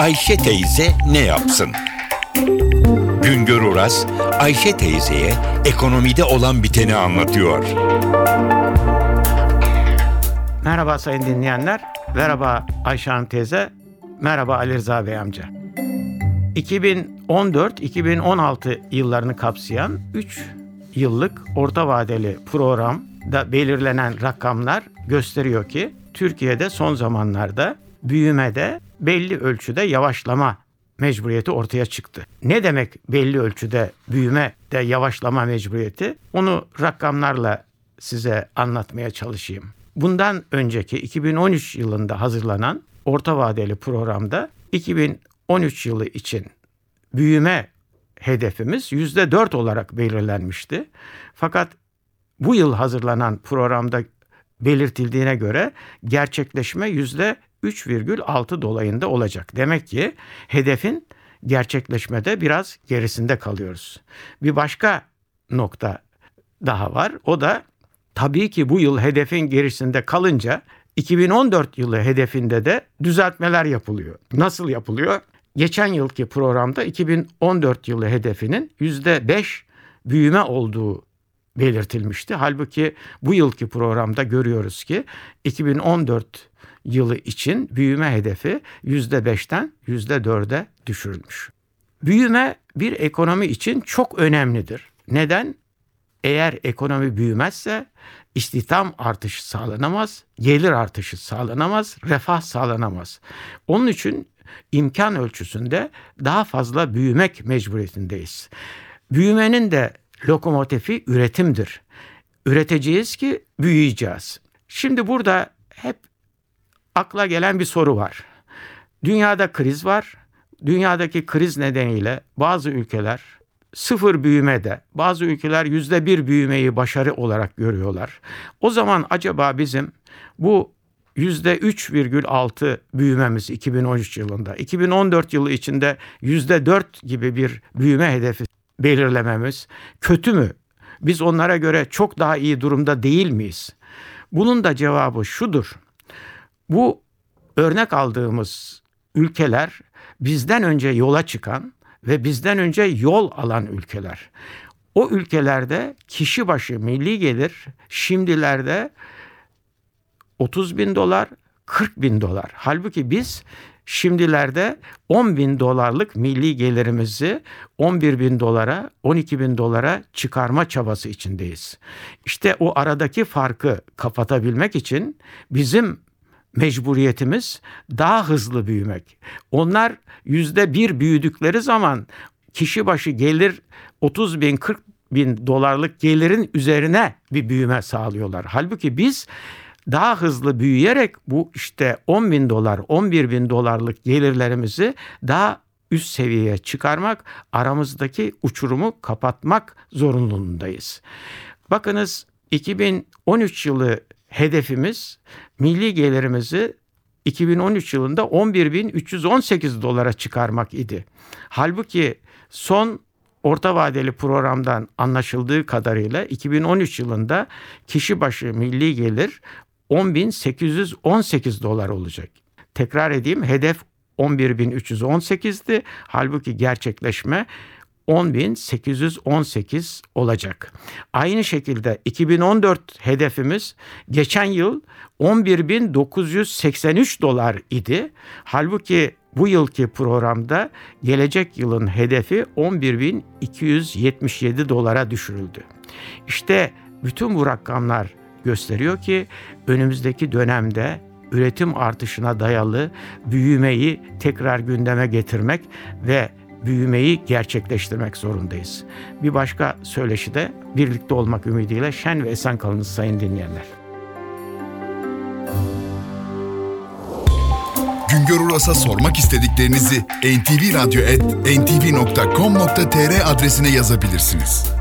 Ayşe teyze ne yapsın? Güngör Oras, Ayşe teyzeye ekonomide olan biteni anlatıyor. Merhaba sayın dinleyenler. Merhaba Ayşe Hanım teyze. Merhaba Ali Rıza Bey amca. 2014-2016 yıllarını kapsayan 3 yıllık orta vadeli programda belirlenen rakamlar gösteriyor ki Türkiye'de son zamanlarda büyümede belli ölçüde yavaşlama mecburiyeti ortaya çıktı. Ne demek belli ölçüde büyüme de yavaşlama mecburiyeti? Onu rakamlarla size anlatmaya çalışayım. Bundan önceki 2013 yılında hazırlanan orta vadeli programda 2013 yılı için büyüme hedefimiz %4 olarak belirlenmişti. Fakat bu yıl hazırlanan programda belirtildiğine göre gerçekleşme %3,6 dolayında olacak. Demek ki hedefin gerçekleşmede biraz gerisinde kalıyoruz. Bir başka nokta daha var. O da tabii ki bu yıl hedefin gerisinde kalınca 2014 yılı hedefinde de düzeltmeler yapılıyor. Nasıl yapılıyor? Geçen yılki programda 2014 yılı hedefinin %5 büyüme olduğu belirtilmişti. Halbuki bu yılki programda görüyoruz ki 2014 yılı için büyüme hedefi %5'ten %4'e düşürülmüş. Büyüme bir ekonomi için çok önemlidir. Neden? Eğer ekonomi büyümezse istihdam artışı sağlanamaz, gelir artışı sağlanamaz, refah sağlanamaz. Onun için imkan ölçüsünde daha fazla büyümek mecburiyetindeyiz. Büyümenin de lokomotifi üretimdir. Üreteceğiz ki büyüyeceğiz. Şimdi burada hep akla gelen bir soru var. Dünyada kriz var. Dünyadaki kriz nedeniyle bazı ülkeler sıfır büyümede, bazı ülkeler yüzde bir büyümeyi başarı olarak görüyorlar. O zaman acaba bizim bu yüzde 3,6 büyümemiz 2013 yılında, 2014 yılı içinde yüzde 4 gibi bir büyüme hedefi belirlememiz kötü mü? Biz onlara göre çok daha iyi durumda değil miyiz? Bunun da cevabı şudur. Bu örnek aldığımız ülkeler bizden önce yola çıkan ve bizden önce yol alan ülkeler. O ülkelerde kişi başı milli gelir şimdilerde 30 bin dolar, 40 bin dolar. Halbuki biz şimdilerde 10 bin dolarlık milli gelirimizi 11 bin dolara, 12 bin dolara çıkarma çabası içindeyiz. İşte o aradaki farkı kapatabilmek için bizim mecburiyetimiz daha hızlı büyümek. Onlar yüzde bir büyüdükleri zaman kişi başı gelir 30 bin 40 bin dolarlık gelirin üzerine bir büyüme sağlıyorlar. Halbuki biz daha hızlı büyüyerek bu işte 10 bin dolar 11 bin dolarlık gelirlerimizi daha üst seviyeye çıkarmak aramızdaki uçurumu kapatmak zorunluluğundayız. Bakınız 2013 yılı hedefimiz milli gelirimizi 2013 yılında 11.318 dolara çıkarmak idi. Halbuki son orta vadeli programdan anlaşıldığı kadarıyla 2013 yılında kişi başı milli gelir 10.818 dolar olacak. Tekrar edeyim hedef 11.318'di. Halbuki gerçekleşme 10.818 olacak. Aynı şekilde 2014 hedefimiz geçen yıl 11.983 dolar idi. Halbuki bu yılki programda gelecek yılın hedefi 11.277 dolara düşürüldü. İşte bütün bu rakamlar gösteriyor ki önümüzdeki dönemde üretim artışına dayalı büyümeyi tekrar gündeme getirmek ve büyümeyi gerçekleştirmek zorundayız. Bir başka söyleşi de birlikte olmak ümidiyle şen ve esen kalınız sayın dinleyenler. Güngör Uras'a sormak istediklerinizi ntvradio.com.tr adresine yazabilirsiniz.